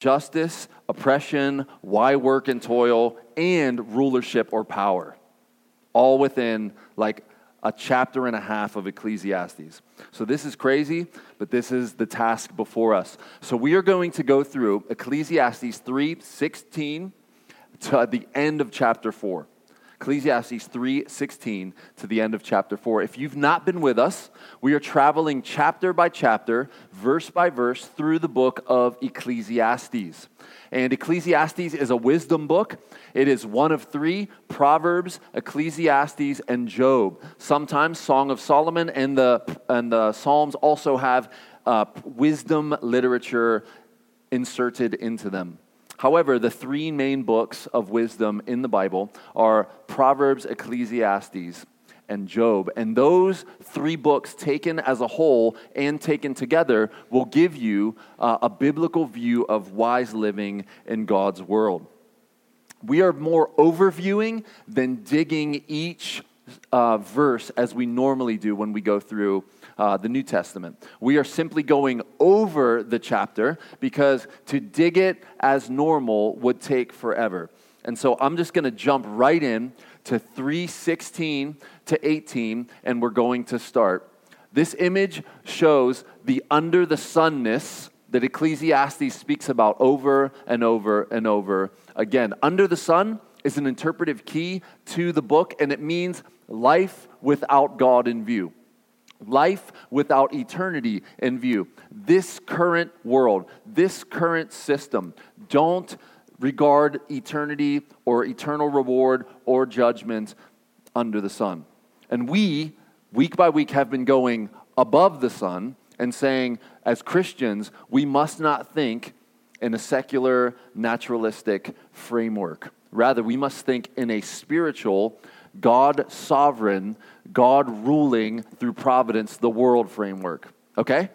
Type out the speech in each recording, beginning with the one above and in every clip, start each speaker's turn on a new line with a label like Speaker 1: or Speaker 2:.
Speaker 1: justice, oppression, why work and toil, and rulership or power. All within like a chapter and a half of Ecclesiastes. So this is crazy, but this is the task before us. So we are going to go through Ecclesiastes 3 16 to the end of chapter 4. Ecclesiastes 3:16 to the end of chapter 4. If you've not been with us, we are traveling chapter by chapter, verse by verse through the book of Ecclesiastes. And Ecclesiastes is a wisdom book. It is one of three Proverbs, Ecclesiastes, and Job. Sometimes Song of Solomon and the, and the Psalms also have uh, wisdom literature inserted into them. However, the three main books of wisdom in the Bible are Proverbs, Ecclesiastes, and Job. And those three books, taken as a whole and taken together, will give you uh, a biblical view of wise living in God's world. We are more overviewing than digging each uh, verse as we normally do when we go through uh, the New Testament. We are simply going over the chapter because to dig it as normal would take forever. And so I'm just going to jump right in to 316 to 18, and we're going to start. This image shows the under the sunness that Ecclesiastes speaks about over and over and over again. Under the sun is an interpretive key to the book, and it means life without God in view life without eternity in view. This current world, this current system, don't regard eternity or eternal reward or judgment under the sun. And we, week by week, have been going above the sun and saying, as Christians, we must not think in a secular, naturalistic framework. Rather, we must think in a spiritual, God sovereign, God ruling through providence the world framework. Okay?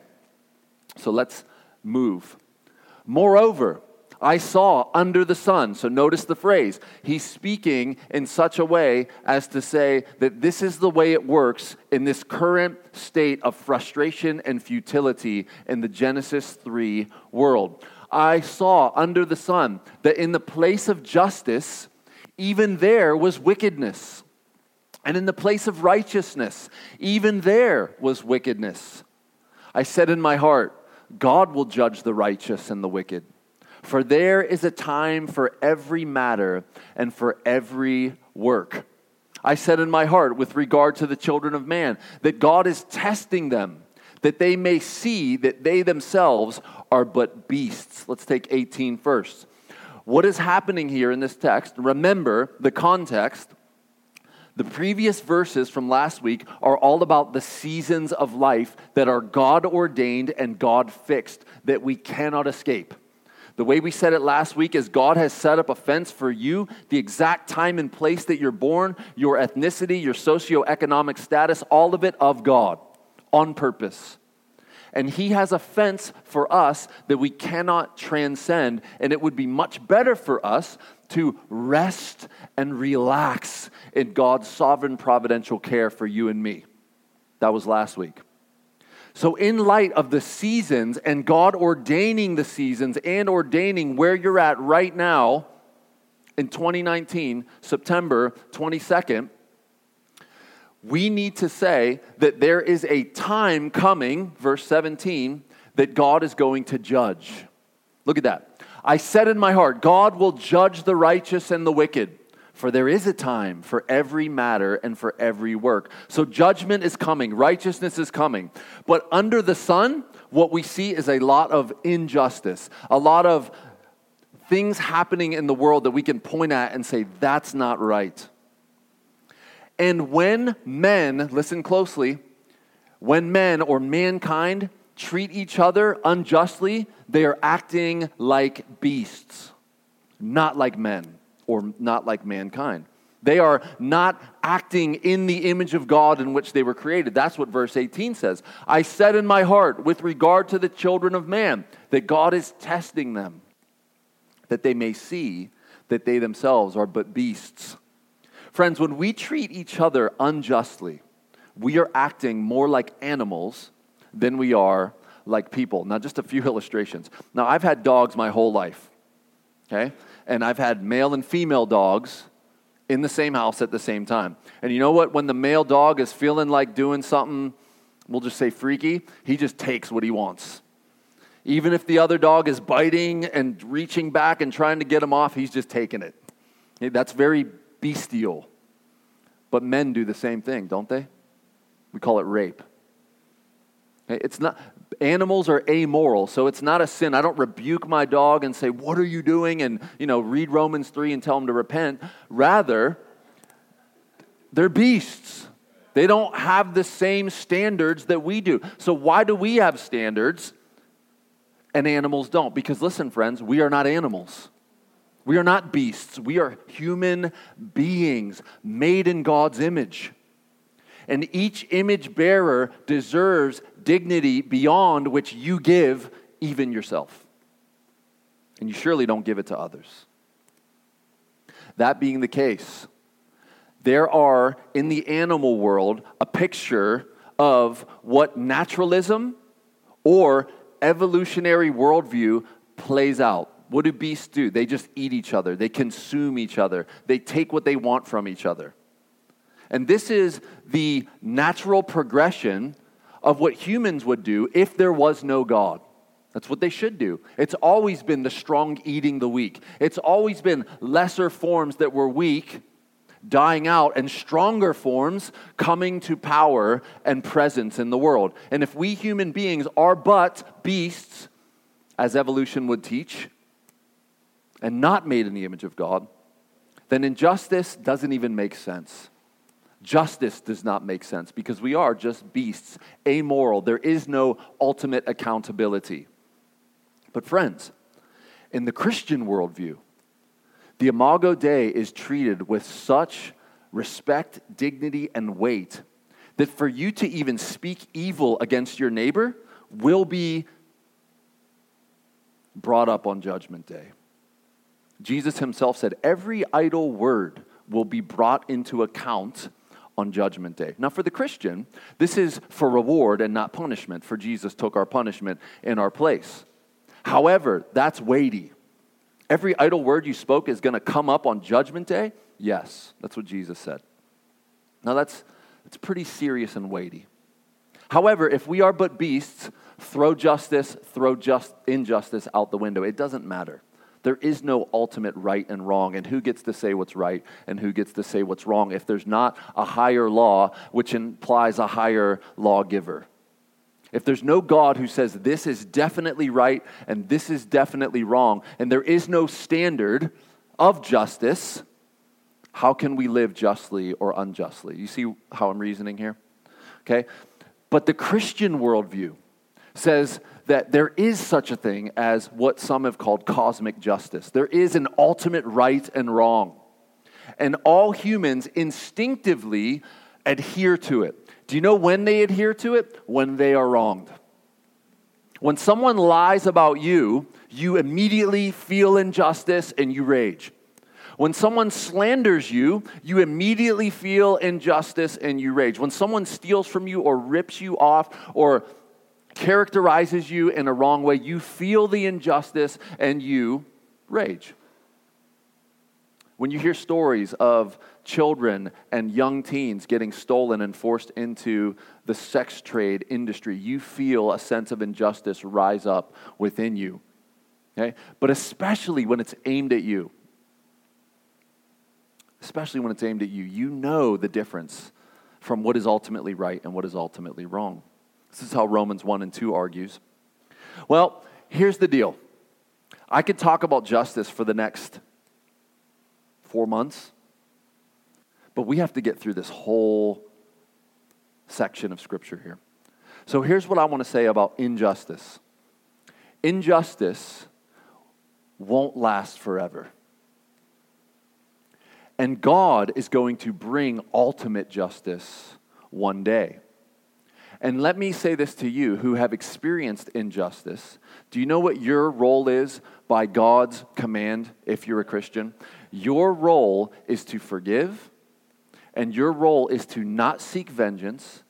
Speaker 1: So let's move. Moreover, I saw under the sun. So notice the phrase. He's speaking in such a way as to say that this is the way it works in this current state of frustration and futility in the Genesis 3 world. I saw under the sun that in the place of justice, even there was wickedness. And in the place of righteousness, even there was wickedness. I said in my heart, God will judge the righteous and the wicked. For there is a time for every matter and for every work. I said in my heart, with regard to the children of man, that God is testing them, that they may see that they themselves are but beasts. Let's take 18 first. What is happening here in this text? Remember the context the previous verses from last week are all about the seasons of life that are God ordained and God fixed that we cannot escape. The way we said it last week is God has set up a fence for you, the exact time and place that you're born, your ethnicity, your socioeconomic status, all of it of God on purpose. And He has a fence for us that we cannot transcend, and it would be much better for us to rest and relax in God's sovereign providential care for you and me. That was last week. So, in light of the seasons and God ordaining the seasons and ordaining where you're at right now in 2019, September 22nd, we need to say that there is a time coming, verse 17, that God is going to judge. Look at that. I said in my heart, God will judge the righteous and the wicked. For there is a time for every matter and for every work. So judgment is coming, righteousness is coming. But under the sun, what we see is a lot of injustice, a lot of things happening in the world that we can point at and say, that's not right. And when men, listen closely, when men or mankind treat each other unjustly, they are acting like beasts, not like men or not like mankind. They are not acting in the image of God in which they were created. That's what verse 18 says. I said in my heart, with regard to the children of man, that God is testing them, that they may see that they themselves are but beasts. Friends, when we treat each other unjustly, we are acting more like animals than we are like people. Now, just a few illustrations. Now, I've had dogs my whole life, okay? And I've had male and female dogs in the same house at the same time. And you know what? When the male dog is feeling like doing something, we'll just say freaky, he just takes what he wants. Even if the other dog is biting and reaching back and trying to get him off, he's just taking it. That's very bestial. But men do the same thing, don't they? We call it rape. It's not animals are amoral, so it's not a sin. I don't rebuke my dog and say, "What are you doing?" and, you know, read Romans 3 and tell him to repent. Rather, they're beasts. They don't have the same standards that we do. So why do we have standards and animals don't? Because listen, friends, we are not animals. We are not beasts. We are human beings made in God's image. And each image bearer deserves dignity beyond which you give even yourself. And you surely don't give it to others. That being the case, there are in the animal world a picture of what naturalism or evolutionary worldview plays out. What do beasts do? They just eat each other, they consume each other, they take what they want from each other. And this is the natural progression of what humans would do if there was no God. That's what they should do. It's always been the strong eating the weak. It's always been lesser forms that were weak dying out and stronger forms coming to power and presence in the world. And if we human beings are but beasts, as evolution would teach, and not made in the image of God, then injustice doesn't even make sense. Justice does not make sense because we are just beasts, amoral. There is no ultimate accountability. But, friends, in the Christian worldview, the Imago Dei is treated with such respect, dignity, and weight that for you to even speak evil against your neighbor will be brought up on Judgment Day. Jesus himself said, Every idle word will be brought into account on Judgment Day. Now, for the Christian, this is for reward and not punishment, for Jesus took our punishment in our place. However, that's weighty. Every idle word you spoke is going to come up on Judgment Day? Yes, that's what Jesus said. Now, that's, that's pretty serious and weighty. However, if we are but beasts, throw justice, throw just injustice out the window. It doesn't matter. There is no ultimate right and wrong, and who gets to say what's right and who gets to say what's wrong if there's not a higher law, which implies a higher lawgiver. If there's no God who says this is definitely right and this is definitely wrong, and there is no standard of justice, how can we live justly or unjustly? You see how I'm reasoning here? Okay? But the Christian worldview says that there is such a thing as what some have called cosmic justice. There is an ultimate right and wrong. And all humans instinctively adhere to it. Do you know when they adhere to it? When they are wronged. When someone lies about you, you immediately feel injustice and you rage. When someone slanders you, you immediately feel injustice and you rage. When someone steals from you or rips you off or characterizes you in a wrong way, you feel the injustice and you rage. When you hear stories of children and young teens getting stolen and forced into the sex trade industry, you feel a sense of injustice rise up within you. Okay? But especially when it's aimed at you. Especially when it's aimed at you, you know the difference from what is ultimately right and what is ultimately wrong. This is how Romans 1 and 2 argues. Well, here's the deal I could talk about justice for the next four months, but we have to get through this whole section of Scripture here. So here's what I want to say about injustice injustice won't last forever. And God is going to bring ultimate justice one day. And let me say this to you who have experienced injustice. Do you know what your role is by God's command if you're a Christian? Your role is to forgive, and your role is to not seek vengeance,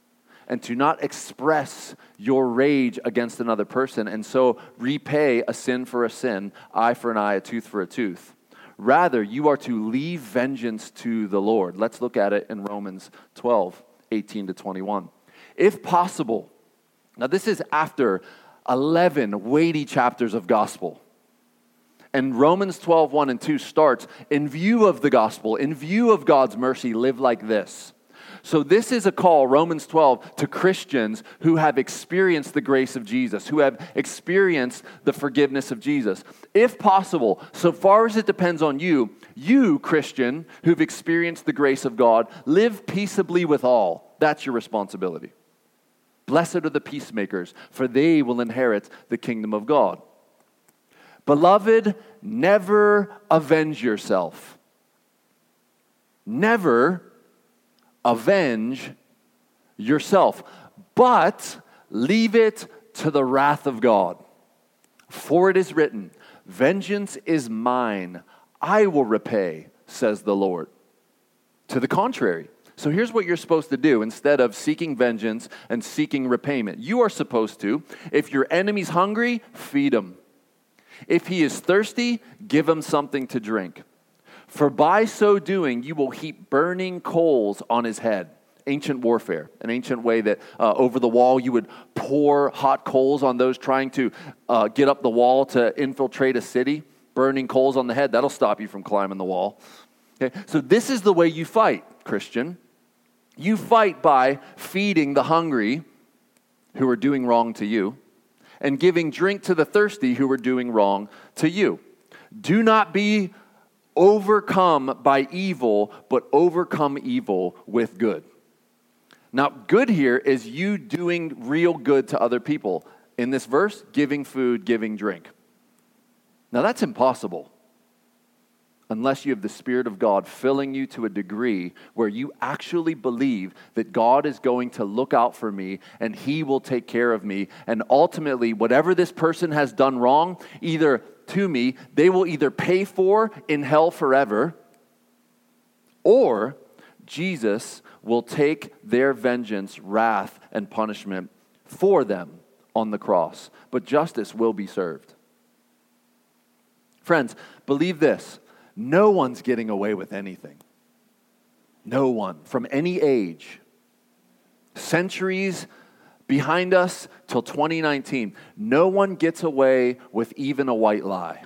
Speaker 1: and to not express your rage against another person and so repay a sin for a sin, eye for an eye, a tooth for a tooth. Rather, you are to leave vengeance to the Lord. Let's look at it in Romans 12, 18 to 21. If possible, now this is after 11 weighty chapters of gospel. And Romans 12, 1 and 2 starts in view of the gospel, in view of God's mercy, live like this. So, this is a call, Romans 12, to Christians who have experienced the grace of Jesus, who have experienced the forgiveness of Jesus. If possible, so far as it depends on you, you, Christian, who've experienced the grace of God, live peaceably with all. That's your responsibility. Blessed are the peacemakers, for they will inherit the kingdom of God. Beloved, never avenge yourself. Never avenge yourself, but leave it to the wrath of God. For it is written, Vengeance is mine, I will repay, says the Lord. To the contrary, so here's what you're supposed to do instead of seeking vengeance and seeking repayment. You are supposed to, if your enemy's hungry, feed him. If he is thirsty, give him something to drink. For by so doing, you will heap burning coals on his head. Ancient warfare, an ancient way that uh, over the wall you would pour hot coals on those trying to uh, get up the wall to infiltrate a city. Burning coals on the head, that'll stop you from climbing the wall. Okay? So, this is the way you fight, Christian. You fight by feeding the hungry who are doing wrong to you and giving drink to the thirsty who are doing wrong to you. Do not be overcome by evil, but overcome evil with good. Now, good here is you doing real good to other people. In this verse, giving food, giving drink. Now, that's impossible unless you have the Spirit of God filling you to a degree where you actually believe that God is going to look out for me and He will take care of me. And ultimately, whatever this person has done wrong, either to me, they will either pay for in hell forever, or Jesus will take their vengeance, wrath, and punishment for them on the cross. But justice will be served. Friends, believe this no one's getting away with anything. No one, from any age. Centuries behind us till 2019, no one gets away with even a white lie.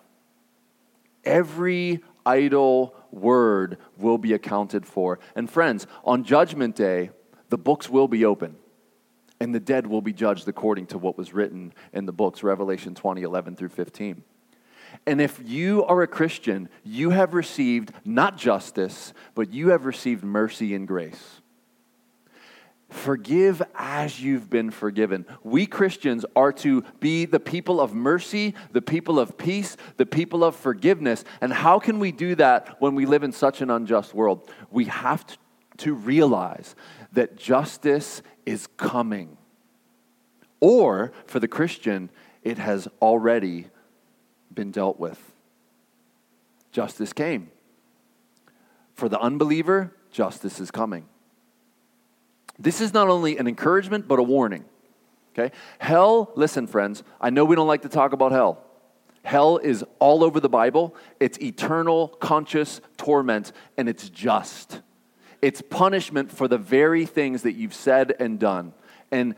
Speaker 1: Every idle word will be accounted for. And friends, on Judgment Day, the books will be open and the dead will be judged according to what was written in the books, Revelation 20, 11 through 15. And if you are a Christian, you have received not justice, but you have received mercy and grace. Forgive as you've been forgiven. We Christians are to be the people of mercy, the people of peace, the people of forgiveness. And how can we do that when we live in such an unjust world? We have to realize that justice is coming. Or, for the Christian, it has already been dealt with. Justice came. For the unbeliever, justice is coming. This is not only an encouragement, but a warning. Okay? Hell, listen, friends, I know we don't like to talk about hell. Hell is all over the Bible. It's eternal, conscious torment, and it's just. It's punishment for the very things that you've said and done. And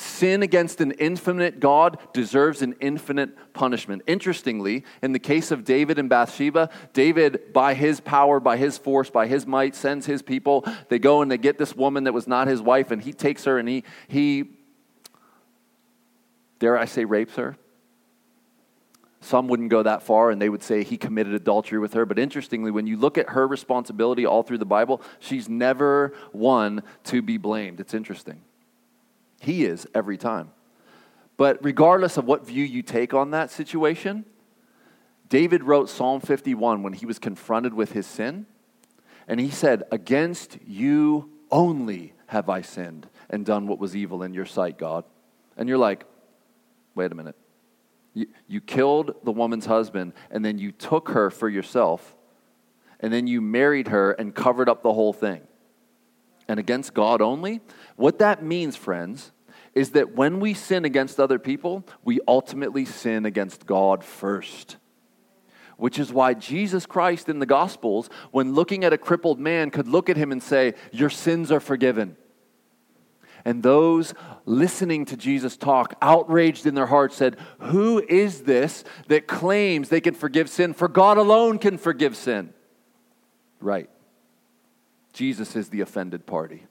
Speaker 1: sin against an infinite God deserves an infinite punishment. Interestingly, in the case of David and Bathsheba, David, by his power, by his force, by his might, sends his people. They go and they get this woman that was not his wife, and he takes her and he, he dare I say, rapes her. Some wouldn't go that far and they would say he committed adultery with her. But interestingly, when you look at her responsibility all through the Bible, she's never one to be blamed. It's interesting. He is every time. But regardless of what view you take on that situation, David wrote Psalm 51 when he was confronted with his sin. And he said, Against you only have I sinned and done what was evil in your sight, God. And you're like, wait a minute. You, you killed the woman's husband, and then you took her for yourself, and then you married her and covered up the whole thing. And against God only, what that means, friends, is that when we sin against other people, we ultimately sin against God first. Which is why Jesus Christ in the Gospels, when looking at a crippled man, could look at him and say, Your sins are forgiven. And those listening to Jesus talk, outraged in their hearts, said, Who is this that claims they can forgive sin? For God alone can forgive sin. Right. Jesus is the offended party.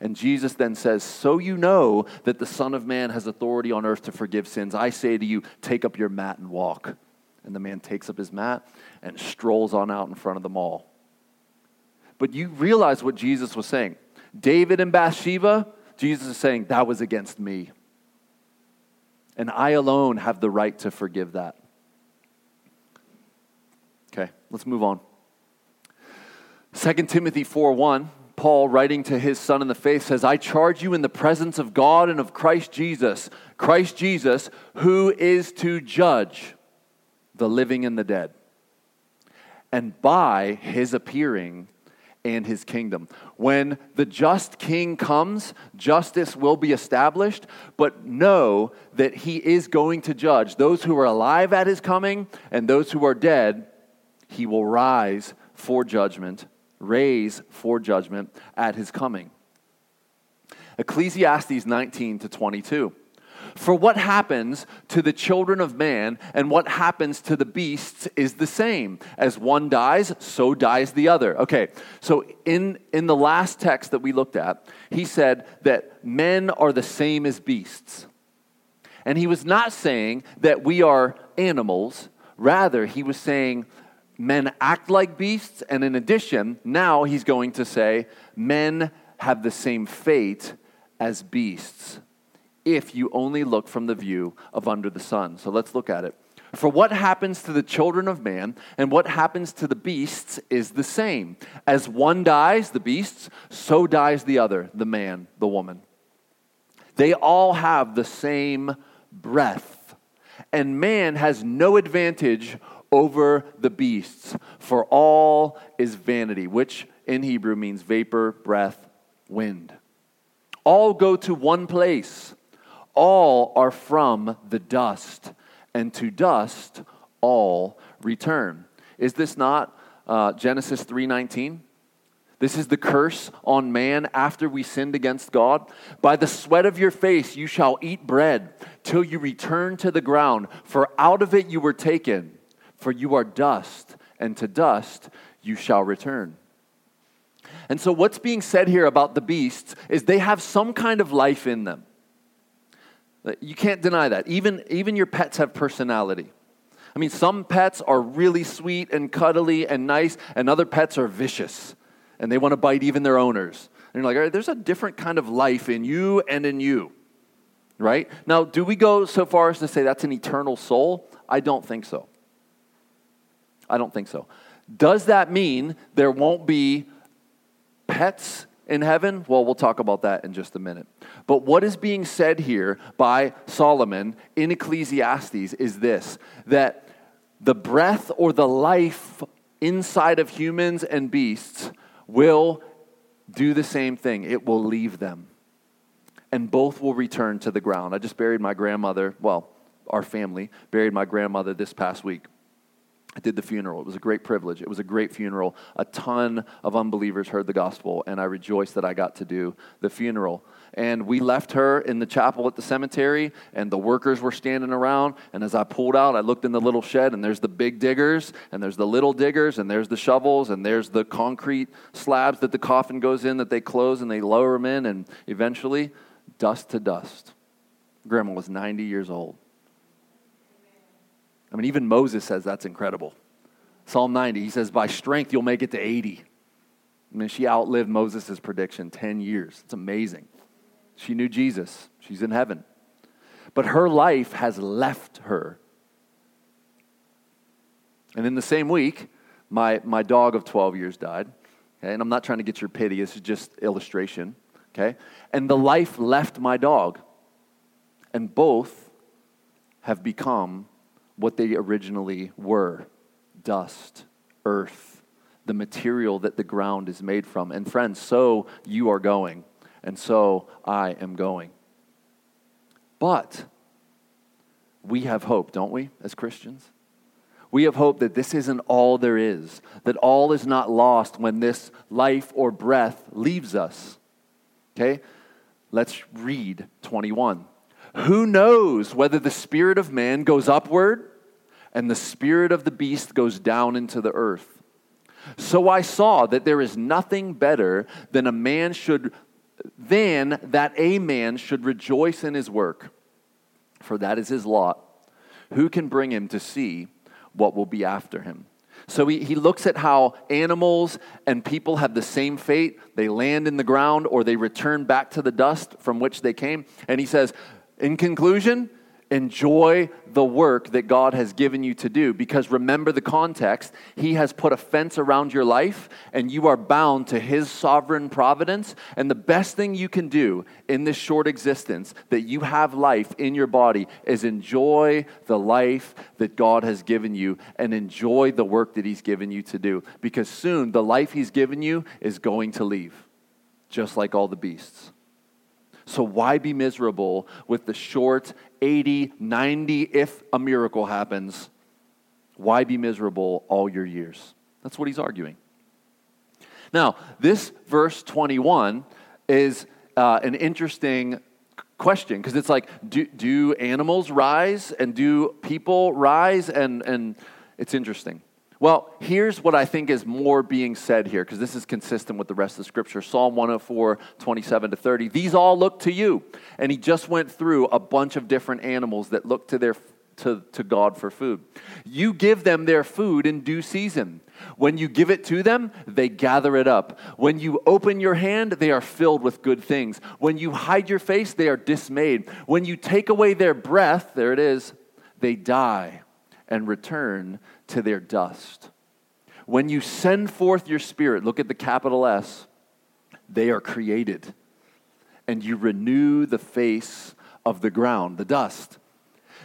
Speaker 1: And Jesus then says, So you know that the Son of Man has authority on earth to forgive sins. I say to you, take up your mat and walk. And the man takes up his mat and strolls on out in front of them all. But you realize what Jesus was saying. David and Bathsheba, Jesus is saying, that was against me. And I alone have the right to forgive that. Okay, let's move on. 2 Timothy 4 1, Paul, writing to his son in the faith, says, I charge you in the presence of God and of Christ Jesus, Christ Jesus, who is to judge the living and the dead. And by his appearing and his kingdom. When the just king comes, justice will be established, but know that he is going to judge those who are alive at his coming and those who are dead. He will rise for judgment raise for judgment at his coming. Ecclesiastes 19 to 22. For what happens to the children of man and what happens to the beasts is the same. As one dies, so dies the other. Okay, so in, in the last text that we looked at, he said that men are the same as beasts. And he was not saying that we are animals, rather, he was saying men act like beasts, and in addition, now he's going to say men have the same fate as beasts if you only look from the view of under the sun. So let's look at it. For what happens to the children of man and what happens to the beasts is the same. As one dies, the beasts, so dies the other, the man, the woman. They all have the same breath. And man has no advantage over the beasts, for all is vanity, which in Hebrew means vapor, breath, wind. All go to one place. All are from the dust, and to dust all return. Is this not uh, Genesis 3:19? This is the curse on man after we sinned against God. By the sweat of your face you shall eat bread till you return to the ground, for out of it you were taken for you are dust, and to dust you shall return. And so, what's being said here about the beasts is they have some kind of life in them. You can't deny that. Even, even your pets have personality. I mean, some pets are really sweet and cuddly and nice, and other pets are vicious and they want to bite even their owners. And you're like, all right, there's a different kind of life in you and in you, right? Now, do we go so far as to say that's an eternal soul? I don't think so. I don't think so. Does that mean there won't be pets in heaven? Well, we'll talk about that in just a minute. But what is being said here by Solomon in Ecclesiastes is this that the breath or the life inside of humans and beasts will do the same thing, it will leave them. And both will return to the ground. I just buried my grandmother, well, our family buried my grandmother this past week. I did the funeral. It was a great privilege. It was a great funeral. A ton of unbelievers heard the gospel, and I rejoiced that I got to do the funeral. And we left her in the chapel at the cemetery, and the workers were standing around. And as I pulled out, I looked in the little shed, and there's the big diggers, and there's the little diggers, and there's the shovels, and there's the concrete slabs that the coffin goes in that they close and they lower them in, and eventually, dust to dust. Grandma was 90 years old. I mean, even Moses says that's incredible. Psalm 90, he says, By strength you'll make it to 80. I mean, she outlived Moses' prediction 10 years. It's amazing. She knew Jesus, she's in heaven. But her life has left her. And in the same week, my, my dog of 12 years died. Okay? And I'm not trying to get your pity, this is just illustration. Okay? And the life left my dog. And both have become what they originally were dust, earth, the material that the ground is made from. And friends, so you are going, and so I am going. But we have hope, don't we, as Christians? We have hope that this isn't all there is, that all is not lost when this life or breath leaves us. Okay? Let's read 21. Who knows whether the spirit of man goes upward and the spirit of the beast goes down into the earth? So I saw that there is nothing better than a man should than that a man should rejoice in his work, for that is his lot. Who can bring him to see what will be after him? So he, he looks at how animals and people have the same fate. They land in the ground or they return back to the dust from which they came. And he says, in conclusion, enjoy the work that God has given you to do. Because remember the context, He has put a fence around your life, and you are bound to His sovereign providence. And the best thing you can do in this short existence that you have life in your body is enjoy the life that God has given you and enjoy the work that He's given you to do. Because soon the life He's given you is going to leave, just like all the beasts. So why be miserable with the short 80, 90 if a miracle happens? Why be miserable all your years? That's what he's arguing. Now, this verse 21 is uh, an interesting question because it's like do, do animals rise and do people rise? And, and it's interesting. Well, here's what I think is more being said here, because this is consistent with the rest of scripture. Psalm 104, 27 to 30. These all look to you. And he just went through a bunch of different animals that look to, their, to, to God for food. You give them their food in due season. When you give it to them, they gather it up. When you open your hand, they are filled with good things. When you hide your face, they are dismayed. When you take away their breath, there it is, they die and return to their dust. When you send forth your spirit, look at the capital S, they are created. And you renew the face of the ground, the dust.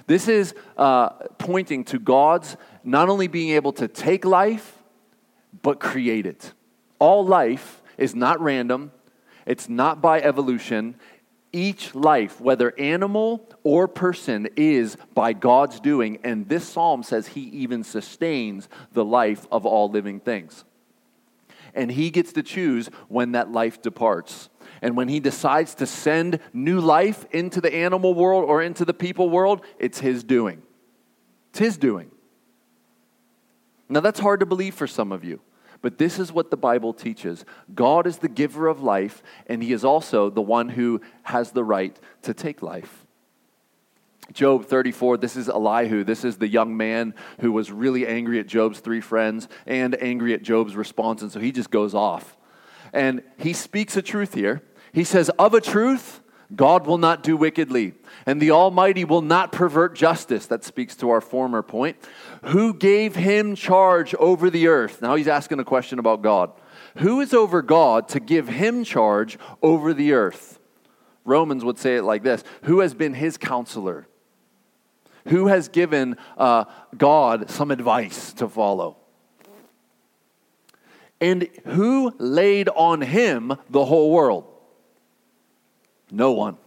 Speaker 1: This is uh, pointing to God's not only being able to take life, but create it. All life is not random, it's not by evolution, each life, whether animal or person, is by God's doing. And this psalm says he even sustains the life of all living things. And he gets to choose when that life departs. And when he decides to send new life into the animal world or into the people world, it's his doing. It's his doing. Now, that's hard to believe for some of you. But this is what the Bible teaches God is the giver of life, and He is also the one who has the right to take life. Job 34, this is Elihu. This is the young man who was really angry at Job's three friends and angry at Job's response. And so he just goes off. And he speaks a truth here. He says, Of a truth, God will not do wickedly, and the Almighty will not pervert justice. That speaks to our former point. Who gave him charge over the earth? Now he's asking a question about God. Who is over God to give him charge over the earth? Romans would say it like this Who has been his counselor? Who has given uh, God some advice to follow? And who laid on him the whole world? No one.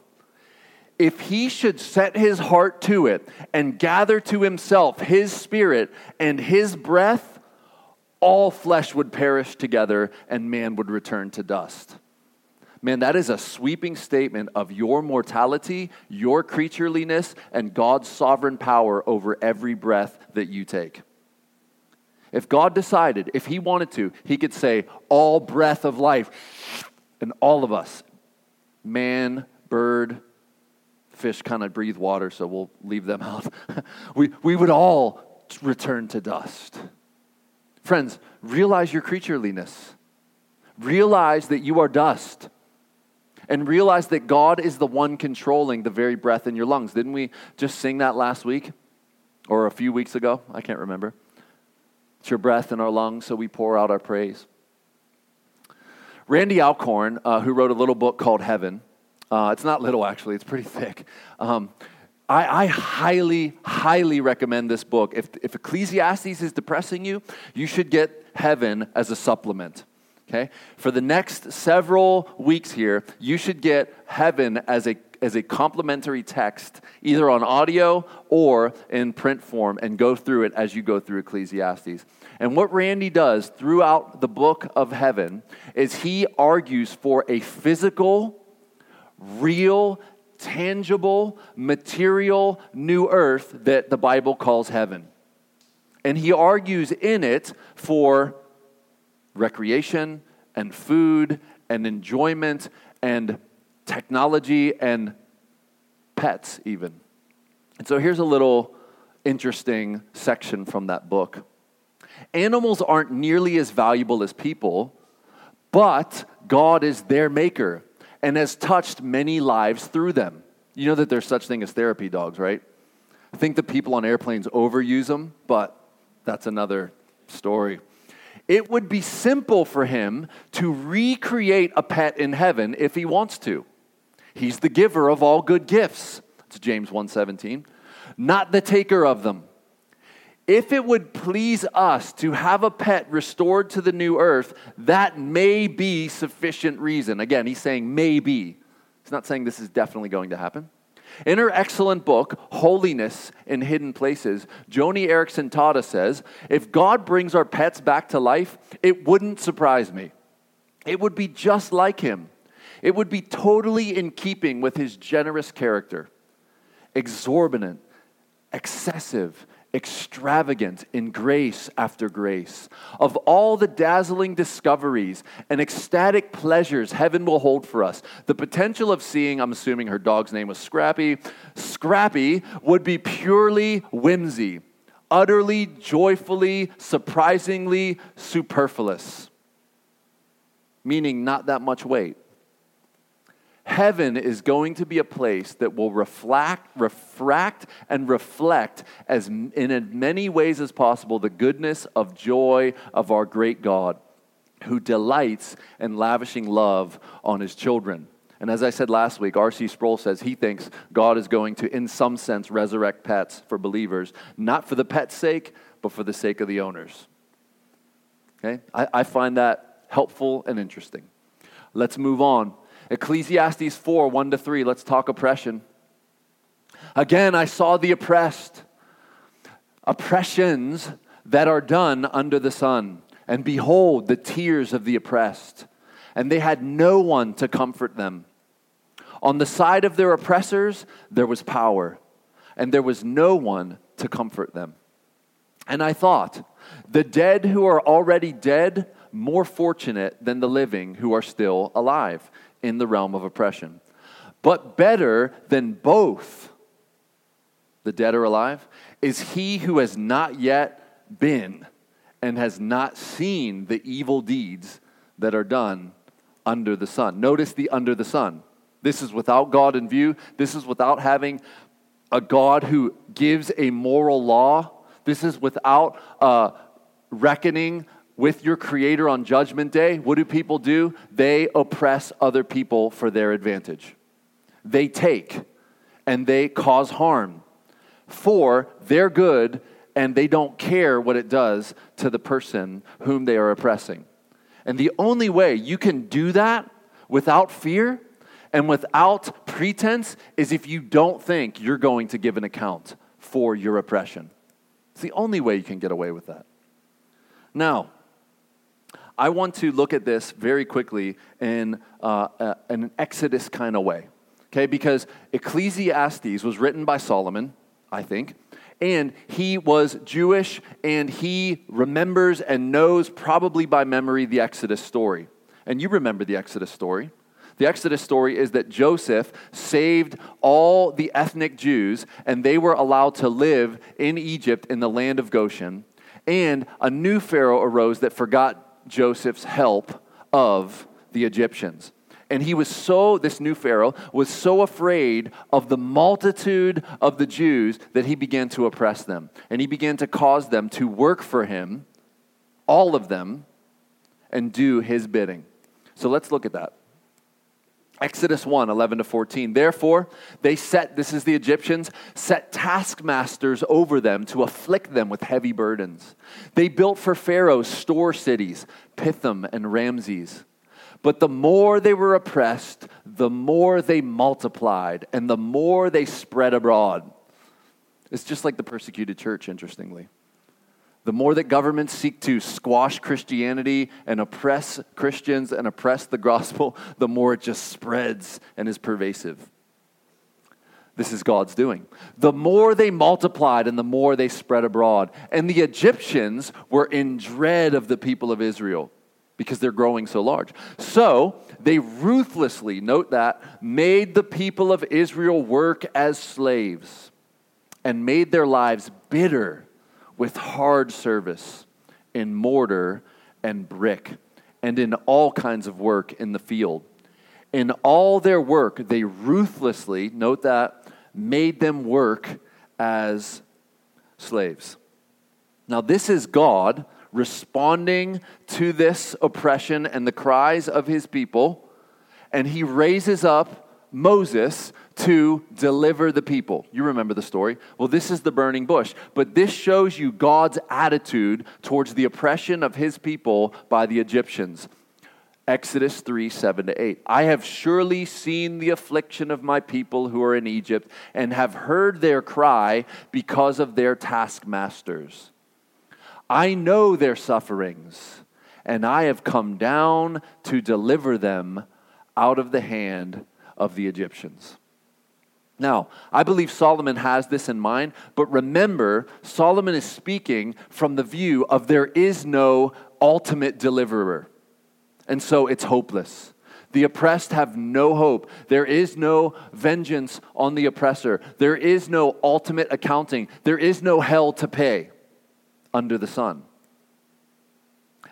Speaker 1: If he should set his heart to it and gather to himself his spirit and his breath, all flesh would perish together and man would return to dust. Man, that is a sweeping statement of your mortality, your creatureliness, and God's sovereign power over every breath that you take. If God decided, if He wanted to, He could say, all breath of life, and all of us, man, bird, fish kind of breathe water, so we'll leave them out. we, we would all return to dust. Friends, realize your creatureliness. Realize that you are dust. And realize that God is the one controlling the very breath in your lungs. Didn't we just sing that last week? Or a few weeks ago? I can't remember. It's your breath in our lungs, so we pour out our praise. Randy Alcorn, uh, who wrote a little book called Heaven, uh, it's not little, actually, it's pretty thick. Um, I, I, highly, highly recommend this book. If, if Ecclesiastes is depressing you, you should get Heaven as a supplement. Okay? For the next several weeks here, you should get Heaven as a, as a complementary text, either on audio or in print form, and go through it as you go through Ecclesiastes. And what Randy does throughout the book of Heaven is he argues for a physical, real, tangible, material new earth that the Bible calls heaven. And he argues in it for recreation and food and enjoyment and technology and pets, even. And so here's a little interesting section from that book. Animals aren't nearly as valuable as people, but God is their maker and has touched many lives through them. You know that there's such thing as therapy dogs, right? I think the people on airplanes overuse them, but that's another story. It would be simple for him to recreate a pet in heaven if he wants to. He's the giver of all good gifts. It's James 1:17. Not the taker of them. If it would please us to have a pet restored to the new earth, that may be sufficient reason. Again, he's saying maybe. He's not saying this is definitely going to happen. In her excellent book, Holiness in Hidden Places, Joni Eareckson Tada says if God brings our pets back to life, it wouldn't surprise me. It would be just like him. It would be totally in keeping with his generous character. Exorbitant, excessive, extravagant in grace after grace. Of all the dazzling discoveries and ecstatic pleasures heaven will hold for us, the potential of seeing, I'm assuming her dog's name was Scrappy, Scrappy would be purely whimsy, utterly, joyfully, surprisingly superfluous, meaning not that much weight. Heaven is going to be a place that will reflect, refract and reflect as in as many ways as possible the goodness of joy of our great God who delights in lavishing love on his children. And as I said last week, R.C. Sproul says he thinks God is going to, in some sense, resurrect pets for believers, not for the pet's sake, but for the sake of the owners. Okay? I, I find that helpful and interesting. Let's move on. Ecclesiastes 4 1 to 3. Let's talk oppression. Again, I saw the oppressed, oppressions that are done under the sun. And behold, the tears of the oppressed. And they had no one to comfort them. On the side of their oppressors, there was power, and there was no one to comfort them. And I thought, the dead who are already dead, more fortunate than the living who are still alive in the realm of oppression. But better than both, the dead or alive, is he who has not yet been and has not seen the evil deeds that are done under the sun. Notice the under the sun. This is without God in view. This is without having a God who gives a moral law. This is without uh, reckoning with your Creator on Judgment Day, what do people do? They oppress other people for their advantage. They take and they cause harm for their good, and they don't care what it does to the person whom they are oppressing. And the only way you can do that without fear and without pretense is if you don't think you're going to give an account for your oppression. It's the only way you can get away with that. Now, I want to look at this very quickly in, uh, uh, an Exodus kind of way. Okay, because Ecclesiastes was written by Solomon, I think, and he was Jewish and he remembers and knows probably by memory the Exodus story. And you remember the Exodus story. The Exodus story is that Joseph saved all the ethnic Jews and they were allowed to live in Egypt in the land of Goshen. And a new Pharaoh arose that forgot Joseph's help of the Egyptians. And he was so, this new Pharaoh was so afraid of the multitude of the Jews that he began to oppress them. And he began to cause them to work for him, all of them, and do his bidding. So let's look at that. Exodus 1 11 to 14. Therefore, they set, this is the Egyptians, set taskmasters over them to afflict them with heavy burdens. They built for Pharaoh store cities, Pithom and Ramses. But the more they were oppressed, the more they multiplied, and the more they spread abroad. It's just like the persecuted church, interestingly. The more that governments seek to squash Christianity and oppress Christians and oppress the gospel, the more it just spreads and is pervasive. This is God's doing. The more they multiplied and the more they spread abroad. And the Egyptians were in dread of the people of Israel because they're growing so large. So they ruthlessly, note that, made the people of Israel work as slaves and made their lives bitter with hard service in mortar and brick and in all kinds of work in the field. In all their work, they ruthlessly, note that, made them work as slaves. Now, this is God responding to this oppression and the cries of his people, and he raises up Moses to deliver the people. You remember the story. Well, this is the burning bush, but this shows you God's attitude towards the oppression of his people by the Egyptians. Exodus 3 7 to 8. I have surely seen the affliction of my people who are in Egypt and have heard their cry because of their taskmasters. I know their sufferings, and I have come down to deliver them out of the hand of the Egyptians. Now, I believe Solomon has this in mind, but remember, Solomon is speaking from the view of there is no ultimate deliverer. And so it's hopeless. The oppressed have no hope. There is no vengeance on the oppressor. There is no ultimate accounting. There is no hell to pay under the sun.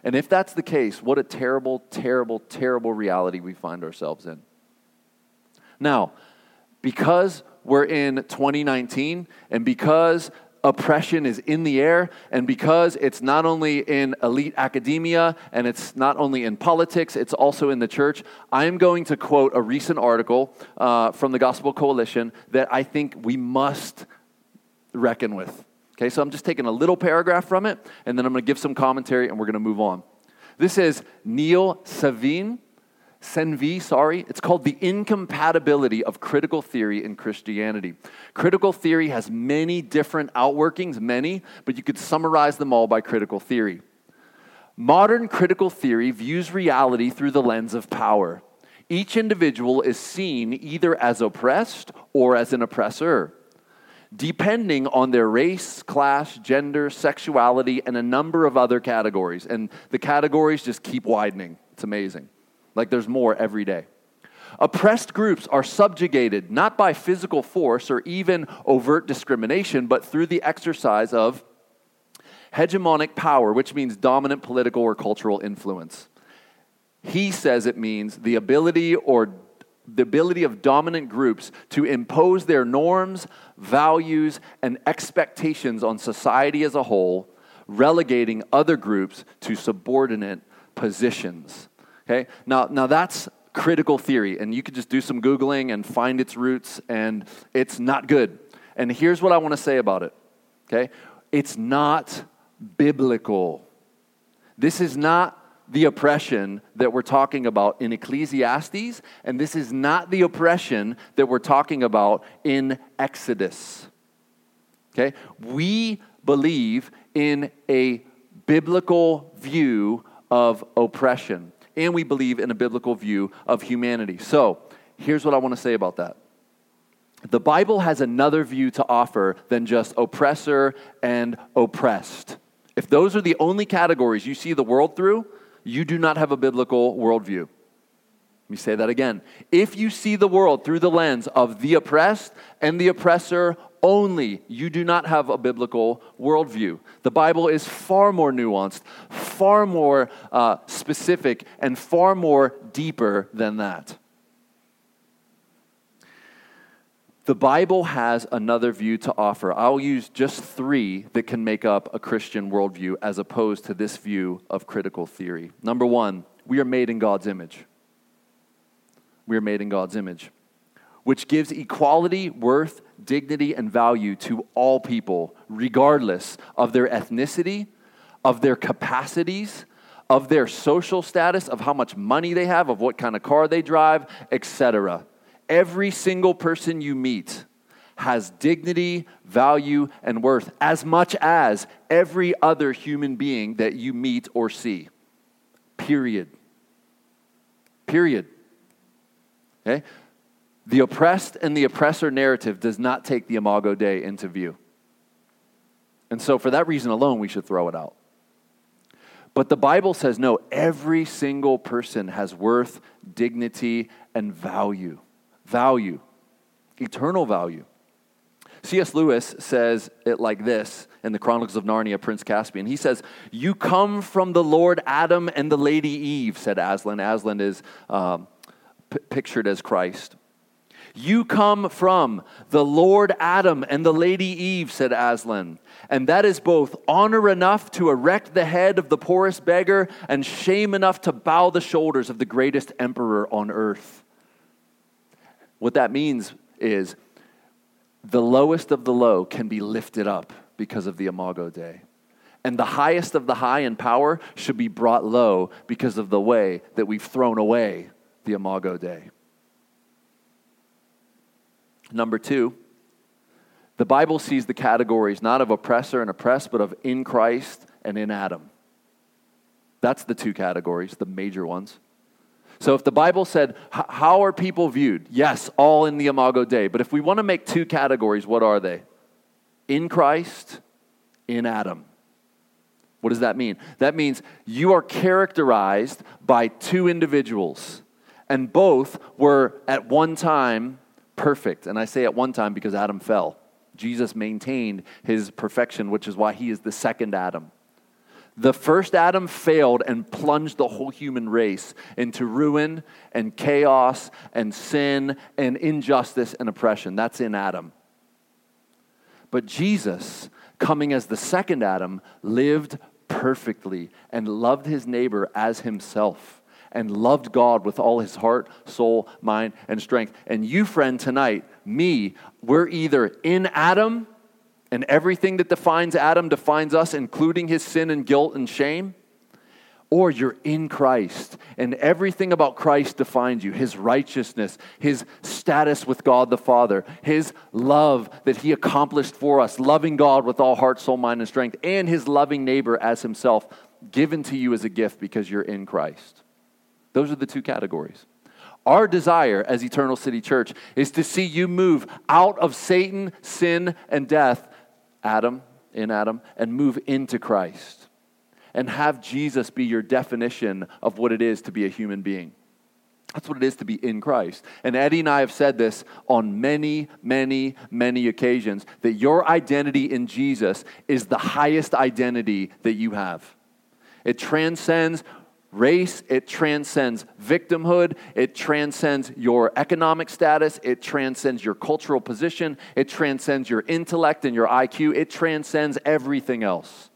Speaker 1: And if that's the case, what a terrible, terrible, terrible reality we find ourselves in. Now, because we're in 2019 and because oppression is in the air, and because it's not only in elite academia and it's not only in politics, it's also in the church, I am going to quote a recent article uh, from the Gospel Coalition that I think we must reckon with. Okay, so I'm just taking a little paragraph from it, and then I'm going to give some commentary, and we're going to move on. This is Neil Savin Shenvi, sorry, it's called The Incompatibility of Critical Theory in Christianity. Critical theory has many different outworkings, many, but you could summarize them all by critical theory. Modern critical theory views reality through the lens of power. Each individual is seen either as oppressed or as an oppressor, depending on their race, class, gender, sexuality, and a number of other categories. And the categories just keep widening. It's amazing. Like there's more every day. Oppressed groups are subjugated not by physical force or even overt discrimination, but through the exercise of hegemonic power, which means dominant political or cultural influence. He says it means the ability or the ability of dominant groups to impose their norms, values, and expectations on society as a whole, relegating other groups to subordinate positions. Okay? Now, now that's critical theory, and you could just do some Googling and find its roots, and it's not good. And here's what I want to say about it. Okay? It's not biblical. This is not the oppression that we're talking about in Ecclesiastes, and this is not the oppression that we're talking about in Exodus. Okay? We believe in a biblical view of oppression and we believe in a biblical view of humanity. So, here's what I want to say about that. The Bible has another view to offer than just oppressor and oppressed. If those are the only categories you see the world through, you do not have a biblical worldview. Let me say that again. If you see the world through the lens of the oppressed and the oppressor only, you do not have a biblical worldview. The Bible is far more nuanced, far more uh, specific, and far more deeper than that. The Bible has another view to offer. I'll use just three that can make up a Christian worldview as opposed to this view of critical theory. Number one, we are made in God's image. We are made in God's image, which gives equality, worth, dignity, and value to all people, regardless of their ethnicity, of their capacities, of their social status, of how much money they have, of what kind of car they drive, etc. Every single person you meet has dignity, value, and worth as much as every other human being that you meet or see. Period. Period. Okay? The oppressed and the oppressor narrative does not take the Imago Dei into view. And so, for that reason alone, we should throw it out. But the Bible says no, every single person has worth, dignity, and value. Value, eternal value. C.S. Lewis says it like this in the Chronicles of Narnia, Prince Caspian. He says, You come from the Lord Adam and the Lady Eve, said Aslan. Aslan is um, p- pictured as Christ. You come from the Lord Adam and the Lady Eve, said Aslan. And that is both honor enough to erect the head of the poorest beggar and shame enough to bow the shoulders of the greatest emperor on earth. What that means is the lowest of the low can be lifted up because of the Imago Dei. And the highest of the high in power should be brought low because of the way that we've thrown away the Imago Dei. Number two, the Bible sees the categories not of oppressor and oppressed, but of in Christ and in Adam. That's the two categories, the major ones. So if the Bible said, how are people viewed? Yes, all in the Imago Dei. But if we want to make two categories, what are they? In Christ, in Adam. What does that mean? That means you are characterized by two individuals, and both were at one time perfect. And I say at one time because Adam fell. Jesus maintained his perfection, which is why he is the second Adam. The first Adam failed and plunged the whole human race into ruin and chaos and sin and injustice and oppression. That's in Adam. But Jesus, coming as the second Adam, lived perfectly and loved his neighbor as himself and loved God with all his heart, soul, mind, and strength. And you, friend, tonight, me, we're either in Adam and everything that defines Adam defines us, including his sin and guilt and shame, or you're in Christ and everything about Christ defines you his righteousness, his status with God the Father, his love that he accomplished for us, loving God with all heart, soul, mind, and strength, and his loving neighbor as himself, given to you as a gift because you're in Christ. Those are the two categories. Our desire as Eternal City Church is to see you move out of Satan, sin, and death Adam, in Adam, and move into Christ. And have Jesus be your definition of what it is to be a human being. That's what it is to be in Christ. And Eddie and I have said this on many, many, many occasions that your identity in Jesus is the highest identity that you have. It transcends race, it transcends victimhood, it transcends your economic status, it transcends your cultural position, it transcends your intellect and your IQ, it transcends everything else.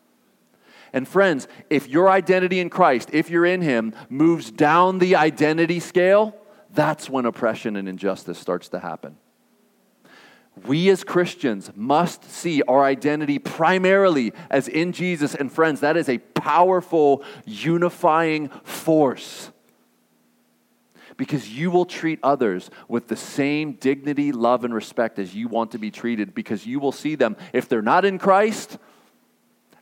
Speaker 1: And friends, if your identity in Christ, if you're in Him, moves down the identity scale, that's when oppression and injustice starts to happen. We as Christians must see our identity primarily as in Jesus. And friends, that is a powerful, unifying force. Because you will treat others with the same dignity, love, and respect as you want to be treated, because you will see them, if they're not in Christ,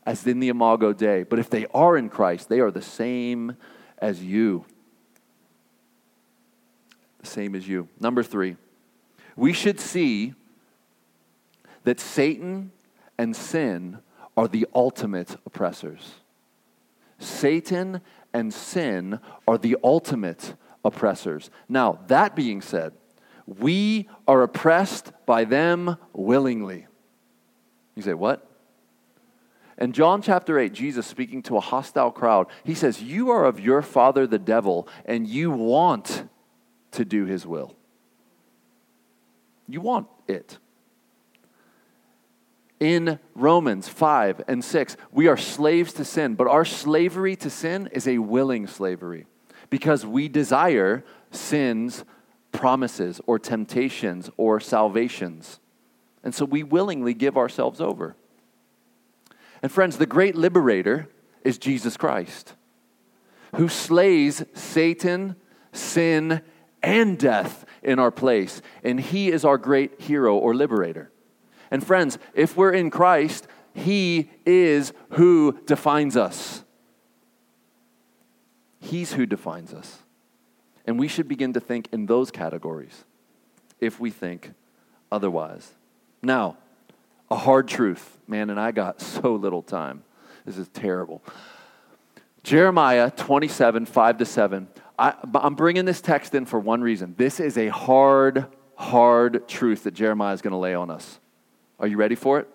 Speaker 1: as in the Imago Dei. But if they are in Christ, they are the same as you. The same as you. Number three, we should see that Satan and sin are the ultimate oppressors. Satan and sin are the ultimate oppressors. Now, that being said, we are oppressed by them willingly. You say, what? In John chapter 8, Jesus speaking to a hostile crowd, he says, You are of your father the devil, and you want to do his will. You want it in Romans 5 and 6, we are slaves to sin, but our slavery to sin is a willing slavery because we desire sin's promises or temptations or salvations. And so we willingly give ourselves over. And friends, the great liberator is Jesus Christ, who slays Satan, sin, and death in our place. And he is our great hero or liberator. And friends, if we're in Christ, he is who defines us. He's who defines us. And we should begin to think in those categories if we think otherwise. Now, a hard truth, man, and I got so little time. This is terrible. Jeremiah 27, 5 to 7. I, am bringing this text in for one reason. This is a hard, hard truth that Jeremiah is going to lay on us. Are you ready for it?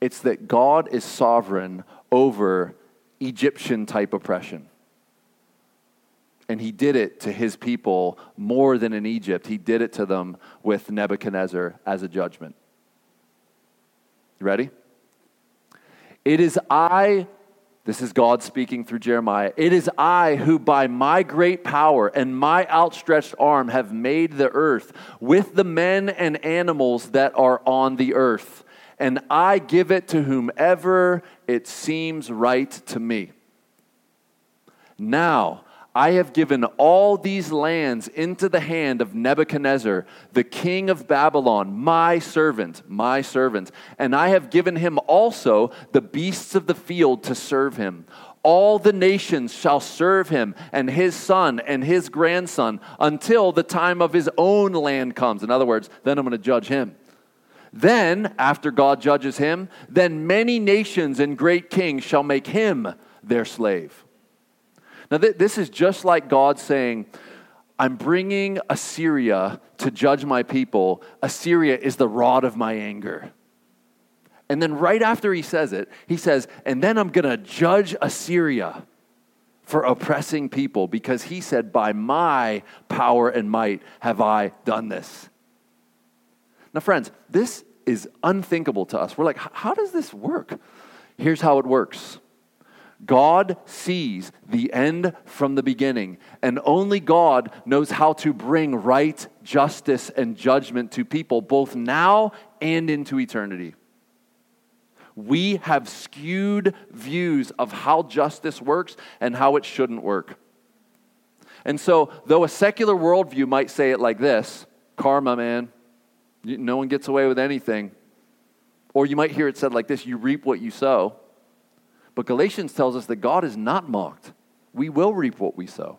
Speaker 1: It's that God is sovereign over Egyptian type oppression. And he did it to his people more than in Egypt. He did it to them with Nebuchadnezzar as a judgment. You ready? It is I, this is God speaking through Jeremiah. It is I who, by my great power and my outstretched arm, have made the earth with the men and animals that are on the earth and I give it to whomever it seems right to me. Now, I have given all these lands into the hand of Nebuchadnezzar, the king of Babylon, my servant, my servant. And I have given him also the beasts of the field to serve him. All the nations shall serve him and his son and his grandson until the time of his own land comes. In other words, then I'm going to judge him. Then, after God judges him, then many nations and great kings shall make him their slave. Now, th- this is just like God saying, I'm bringing Assyria to judge my people. Assyria is the rod of my anger. And then, right after he says it, he says, And then I'm going to judge Assyria for oppressing people because he said, By my power and might have I done this. Now, friends, this is unthinkable to us. We're like, how does this work? Here's how it works God sees the end from the beginning, and only God knows how to bring right, justice, and judgment to people, both now and into eternity. We have skewed views of how justice works and how it shouldn't work. And so, though a secular worldview might say it like this karma, man, no one gets away with anything. Or you might hear it said like this you reap what you sow. But Galatians tells us that God is not mocked. We will reap what we sow.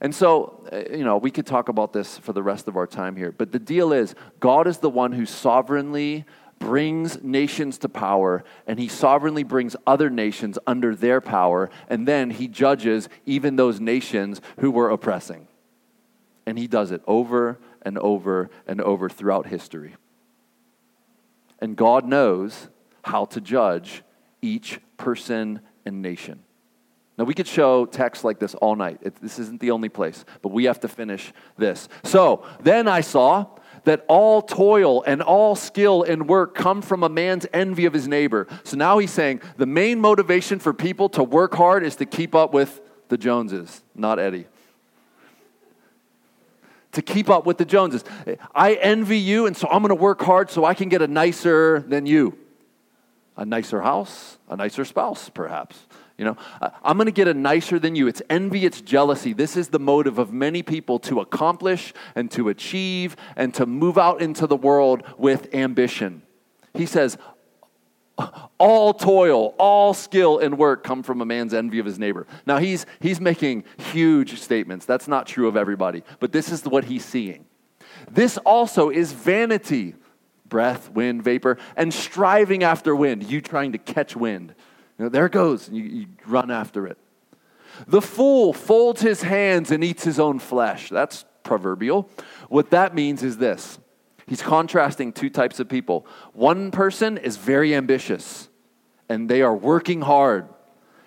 Speaker 1: And so, uh, you know, we could talk about this for the rest of our time here. But the deal is, God is the one who sovereignly brings nations to power, and he sovereignly brings other nations under their power, and then he judges even those nations who were oppressing. And he does it over and over and over throughout history. And God knows how to judge each person and nation. Now, we could show texts like this all night. It, this isn't the only place, but we have to finish this. So, then I saw that all toil and all skill and work come from a man's envy of his neighbor. So now he's saying the main motivation for people to work hard is to keep up with the Joneses, not Eddie to keep up with the Joneses. I envy you, and so I'm going to work hard so I can get a nicer than you. A nicer house, a nicer spouse, perhaps. You know, I'm going to get a nicer than you. It's envy, it's jealousy. This is the motive of many people to accomplish and to achieve and to move out into the world with ambition. He says, all toil, all skill and work come from a man's envy of his neighbor. Now, he's, he's making huge statements. That's not true of everybody, but this is what he's seeing. This also is vanity breath, wind, vapor, and striving after wind, you trying to catch wind. You know, there goes, you, you run after it. The fool folds his hands and eats his own flesh. That's proverbial. What that means is this He's contrasting two types of people. One person is very ambitious, and they are working hard,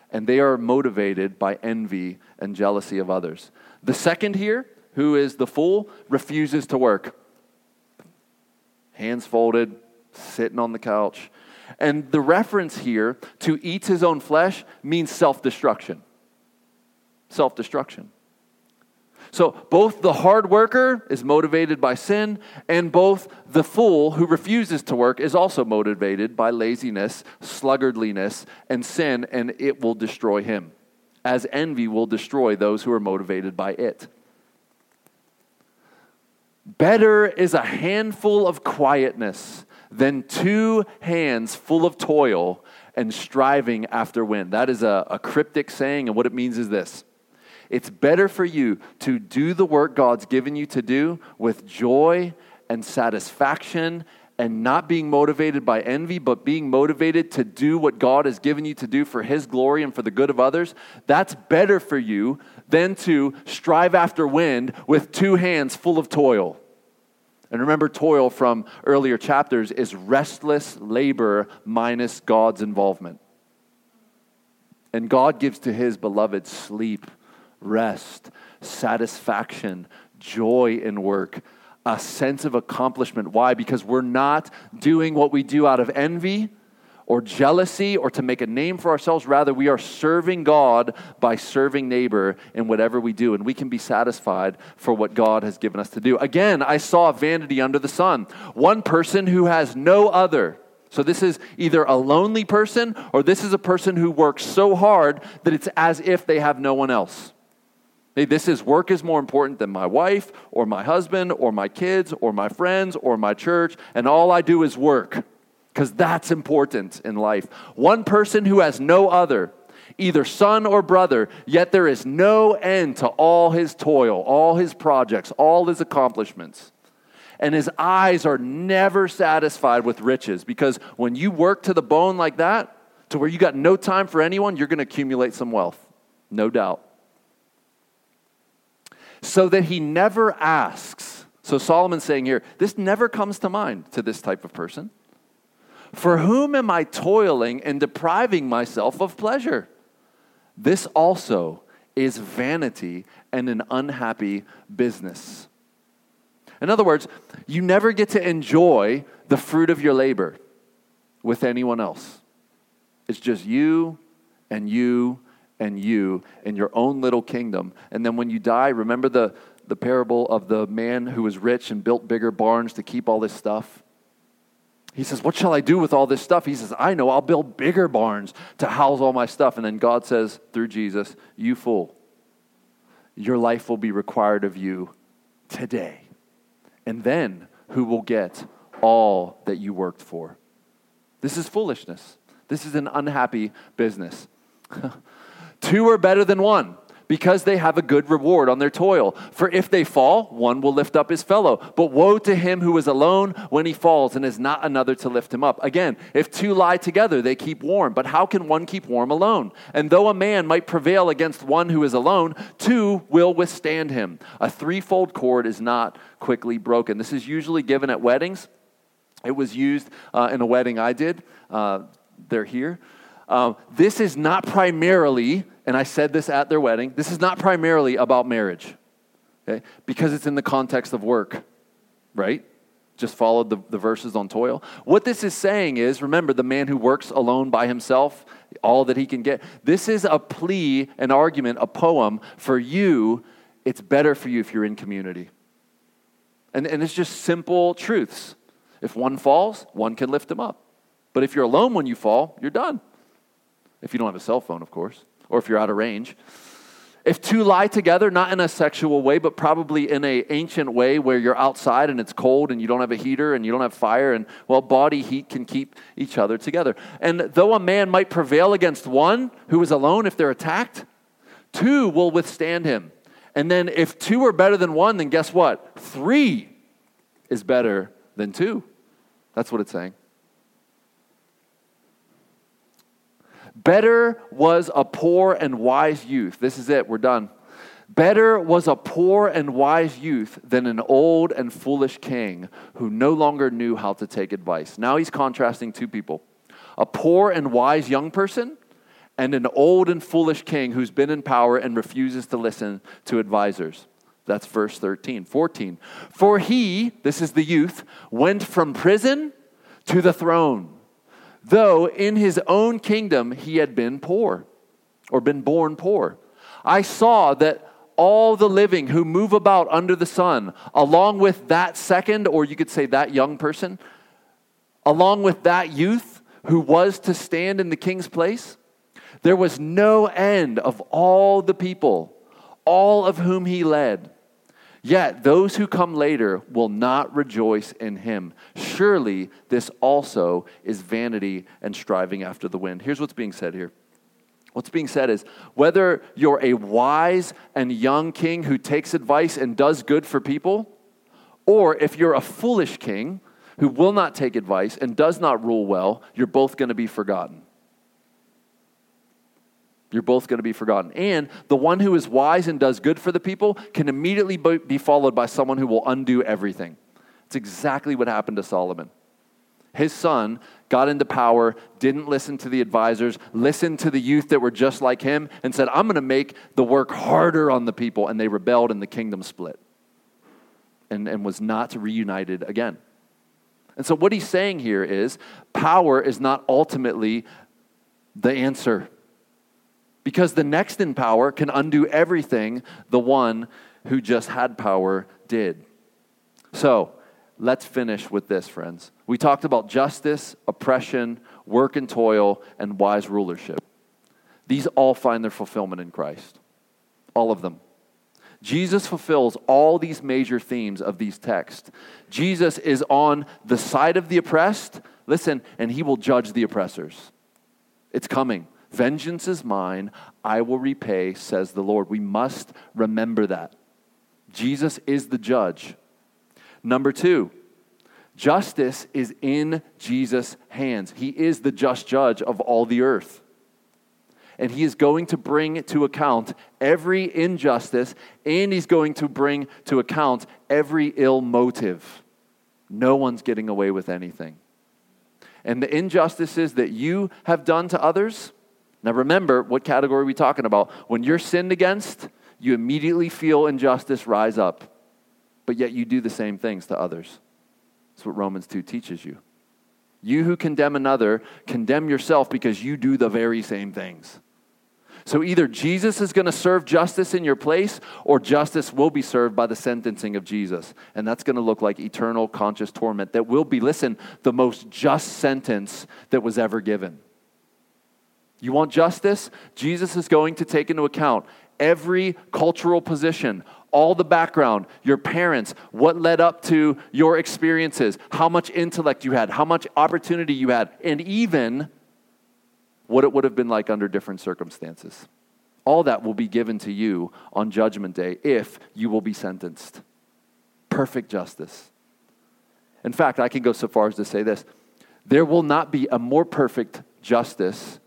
Speaker 1: and they are motivated by envy and jealousy of others. The second here, who is the fool, refuses to work. Hands folded, sitting on the couch. And the reference here to eat his own flesh means self destruction. Self destruction. So both the hard worker is motivated by sin, and both the fool who refuses to work is also motivated by laziness, sluggardliness, and sin, and it will destroy him, as envy will destroy those who are motivated by it. Better is a handful of quietness than two hands full of toil and striving after wind. That is a, a cryptic saying, and what it means is this it's better for you to do the work God's given you to do with joy and satisfaction and not being motivated by envy, but being motivated to do what God has given you to do for His glory and for the good of others. That's better for you than to strive after wind with two hands full of toil. And remember, toil from earlier chapters is restless labor minus God's involvement. And God gives to His beloved sleep rest, satisfaction, joy in work, a sense of accomplishment. Why? Because we're not doing what we do out of envy or jealousy or to make a name for ourselves. Rather, we are serving God by serving neighbor in whatever we do, and we can be satisfied for what God has given us to do. Again, I saw vanity under the sun. One person who has no other. So, this is either a lonely person or this is a person who works so hard that it's as if they have no one else. Hey, This is work is more important than my wife or my husband or my kids or my friends or my church, and all I do is work because that's important in life. One person who has no other, either son or brother, yet there is no end to all his toil, all his projects, all his accomplishments. And his eyes are never satisfied with riches because when you work to the bone like that, to where you got no time for anyone, you're going to accumulate some wealth, no doubt so that he never asks. So Solomon's saying here, this never comes to mind to this type of person. For whom am I toiling and depriving myself of pleasure? This also is vanity and an unhappy business. In other words, you never get to enjoy the fruit of your labor with anyone else. It's just you and you and you in your own little kingdom. And then when you die, remember the, the parable of the man who was rich and built bigger barns to keep all this stuff? He says, What shall I do with all this stuff? He says, I know, I'll build bigger barns to house all my stuff. And then God says, through Jesus, You fool, your life will be required of you today. And then who will get all that you worked for? This is foolishness. This is an unhappy business. Two are better than one because they have a good reward on their toil. For if they fall, one will lift up his fellow. But woe to him who is alone when he falls and has not another to lift him up. Again, if two lie together, they keep warm. But how can one keep warm alone? And though a man might prevail against one who is alone, two will withstand him. A threefold cord is not quickly broken. This is usually given at weddings. It was used uh, in a wedding I did. Uh, they're here. Um, this is not primarily and I said this at their wedding, this is not primarily about marriage, okay? Because it's in the context of work, right? Just followed the, the verses on toil. What this is saying is remember, the man who works alone by himself, all that he can get. This is a plea, an argument, a poem for you. It's better for you if you're in community. And, and it's just simple truths. If one falls, one can lift him up. But if you're alone when you fall, you're done. If you don't have a cell phone, of course or if you're out of range. If two lie together, not in a sexual way, but probably in a ancient way where you're outside and it's cold and you don't have a heater and you don't have fire, and well, body heat can keep each other together. And though a man might prevail against one who is alone if they're attacked, two will withstand him. And then if two are better than one, then guess what? Three is better than two. That's what it's saying. Better was a poor and wise youth. This is it, we're done. Better was a poor and wise youth than an old and foolish king who no longer knew how to take advice. Now he's contrasting two people a poor and wise young person and an old and foolish king who's been in power and refuses to listen to advisors. That's verse 13. 14. For he, this is the youth, went from prison to the throne though in his own kingdom he had been poor or been born poor. I saw that all the living who move about under the sun, along with that second, or you could say that young person, along with that youth who was to stand in the king's place, there was no end of all the people, all of whom he led. Yet those who come later will not rejoice in him. Surely this also is vanity and striving after the wind. Here's what's being said here. What's being said is whether you're a wise and young king who takes advice and does good for people, or if you're a foolish king who will not take advice and does not rule well, you're both going to be forgotten. You're both going to be forgotten. And the one who is wise and does good for the people can immediately be followed by someone who will undo everything. It's exactly what happened to Solomon. His son got into power, didn't listen to the advisors, listened to the youth that were just like him, and said, I'm going to make the work harder on the people. And they rebelled, and the kingdom split and, and was not reunited again. And so, what he's saying here is power is not ultimately the answer because the next in power can undo everything the one who just had power did. So, let's finish with this, friends. We talked about justice, oppression, work and toil, and wise rulership. These all find their fulfillment in Christ. All of them. Jesus fulfills all these major themes of these texts. Jesus is on the side of the oppressed, listen, and he will judge the oppressors. It's coming. Vengeance is mine, I will repay, says the Lord. We must remember that. Jesus is the judge. Number two, justice is in Jesus' hands. He is the just judge of all the earth. And he is going to bring to account every injustice, and he's going to bring to account every ill motive. No one's getting away with anything. And the injustices that you have done to others, now, remember, what category are we talking about? When you're sinned against, you immediately feel injustice rise up, but yet you do the same things to others. That's what Romans 2 teaches you. You who condemn another, condemn yourself because you do the very same things. So either Jesus is going to serve justice in your place, or justice will be served by the sentencing of Jesus. And that's going to look like eternal conscious torment that will be, listen, the most just sentence that was ever given. You want justice? Jesus is going to take into account every cultural position, all the background, your parents, what led up to your experiences, how much intellect you had, how much opportunity you had, and even what it would have been like under different circumstances. All that will be given to you on Judgment Day if you will be sentenced. Perfect justice. In fact, I can go so far as to say this there will not be a more perfect justice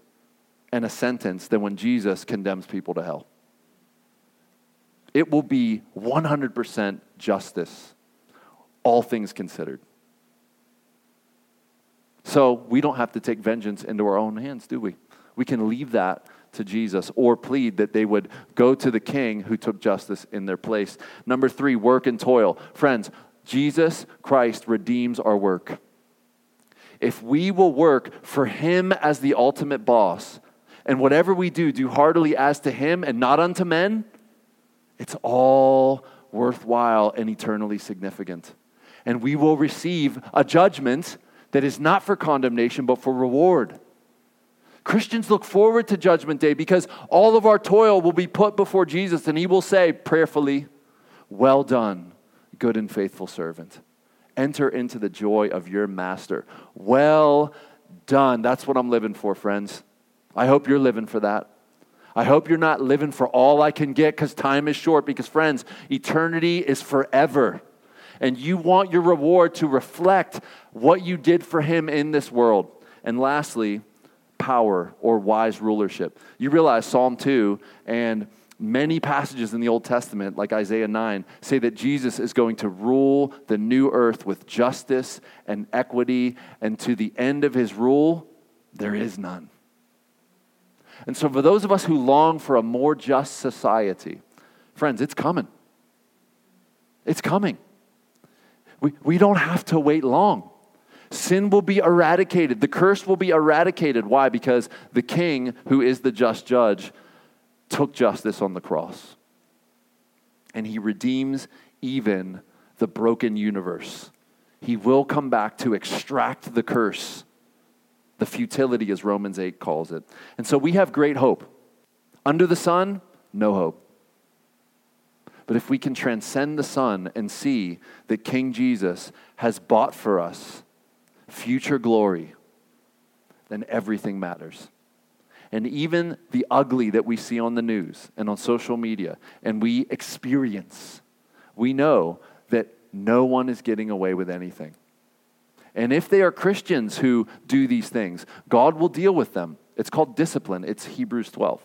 Speaker 1: and a sentence than when Jesus condemns people to hell. It will be 100% justice, all things considered. So we don't have to take vengeance into our own hands, do we? We can leave that to Jesus or plead that they would go to the king who took justice in their place. Number three, work and toil. Friends, Jesus Christ redeems our work. If we will work for him as the ultimate boss, and whatever we do, do heartily as to him and not unto men, it's all worthwhile and eternally significant. And we will receive a judgment that is not for condemnation, but for reward. Christians look forward to Judgment Day because all of our toil will be put before Jesus, and He will say prayerfully, Well done, good and faithful servant. Enter into the joy of your master. Well done. That's what I'm living for, friends. I hope you're living for that. I hope you're not living for all I can get because time is short. Because, friends, eternity is forever. And you want your reward to reflect what you did for Him in this world. And lastly, power or wise rulership. You realize Psalm 2 and many passages in the Old Testament, like Isaiah 9, say that Jesus is going to rule the new earth with justice and equity. And to the end of His rule, there is none. And so, for those of us who long for a more just society, friends, it's coming. It's coming. We, we don't have to wait long. Sin will be eradicated. The curse will be eradicated. Why? Because the king, who is the just judge, took justice on the cross. and he redeems even the broken universe. He will come back to extract the curse, the futility, as Romans 8 calls it. And so we have great hope. Under the sun, no hope. But if we can transcend the sun and see that King Jesus has bought for us future glory, then everything matters. And even the ugly that we see on the news and on social media and we experience, we know that no one is getting away with anything. And if they are Christians who do these things, God will deal with them. It's called discipline, it's Hebrews 12.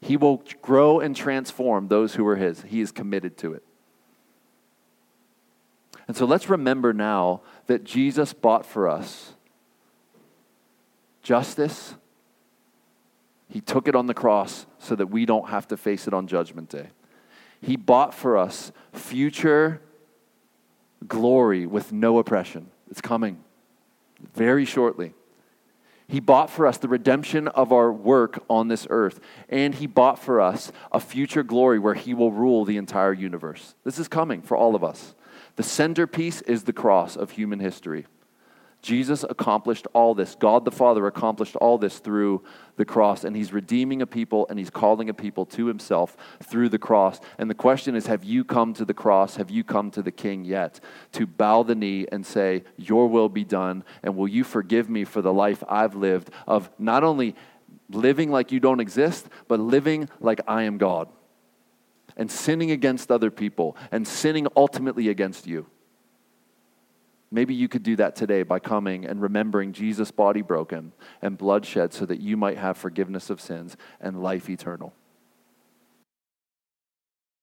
Speaker 1: He will grow and transform those who are His. He is committed to it. And so let's remember now that Jesus bought for us justice. He took it on the cross so that we don't have to face it on Judgment Day. He bought for us future glory with no oppression. It's coming very shortly. He bought for us the redemption of our work on this earth, and He bought for us a future glory where He will rule the entire universe. This is coming for all of us. The centerpiece is the cross of human history. Jesus accomplished all this. God the Father accomplished all this through the cross, and He's redeeming a people and He's calling a people to Himself through the cross. And the question is have you come to the cross? Have you come to the King yet? To bow the knee and say, Your will be done, and will you forgive me for the life I've lived of not only living like you don't exist, but living like I am God, and sinning against other people, and sinning ultimately against you? Maybe you could do that today by coming and remembering Jesus' body broken and blood shed so that you might have forgiveness of sins and life eternal.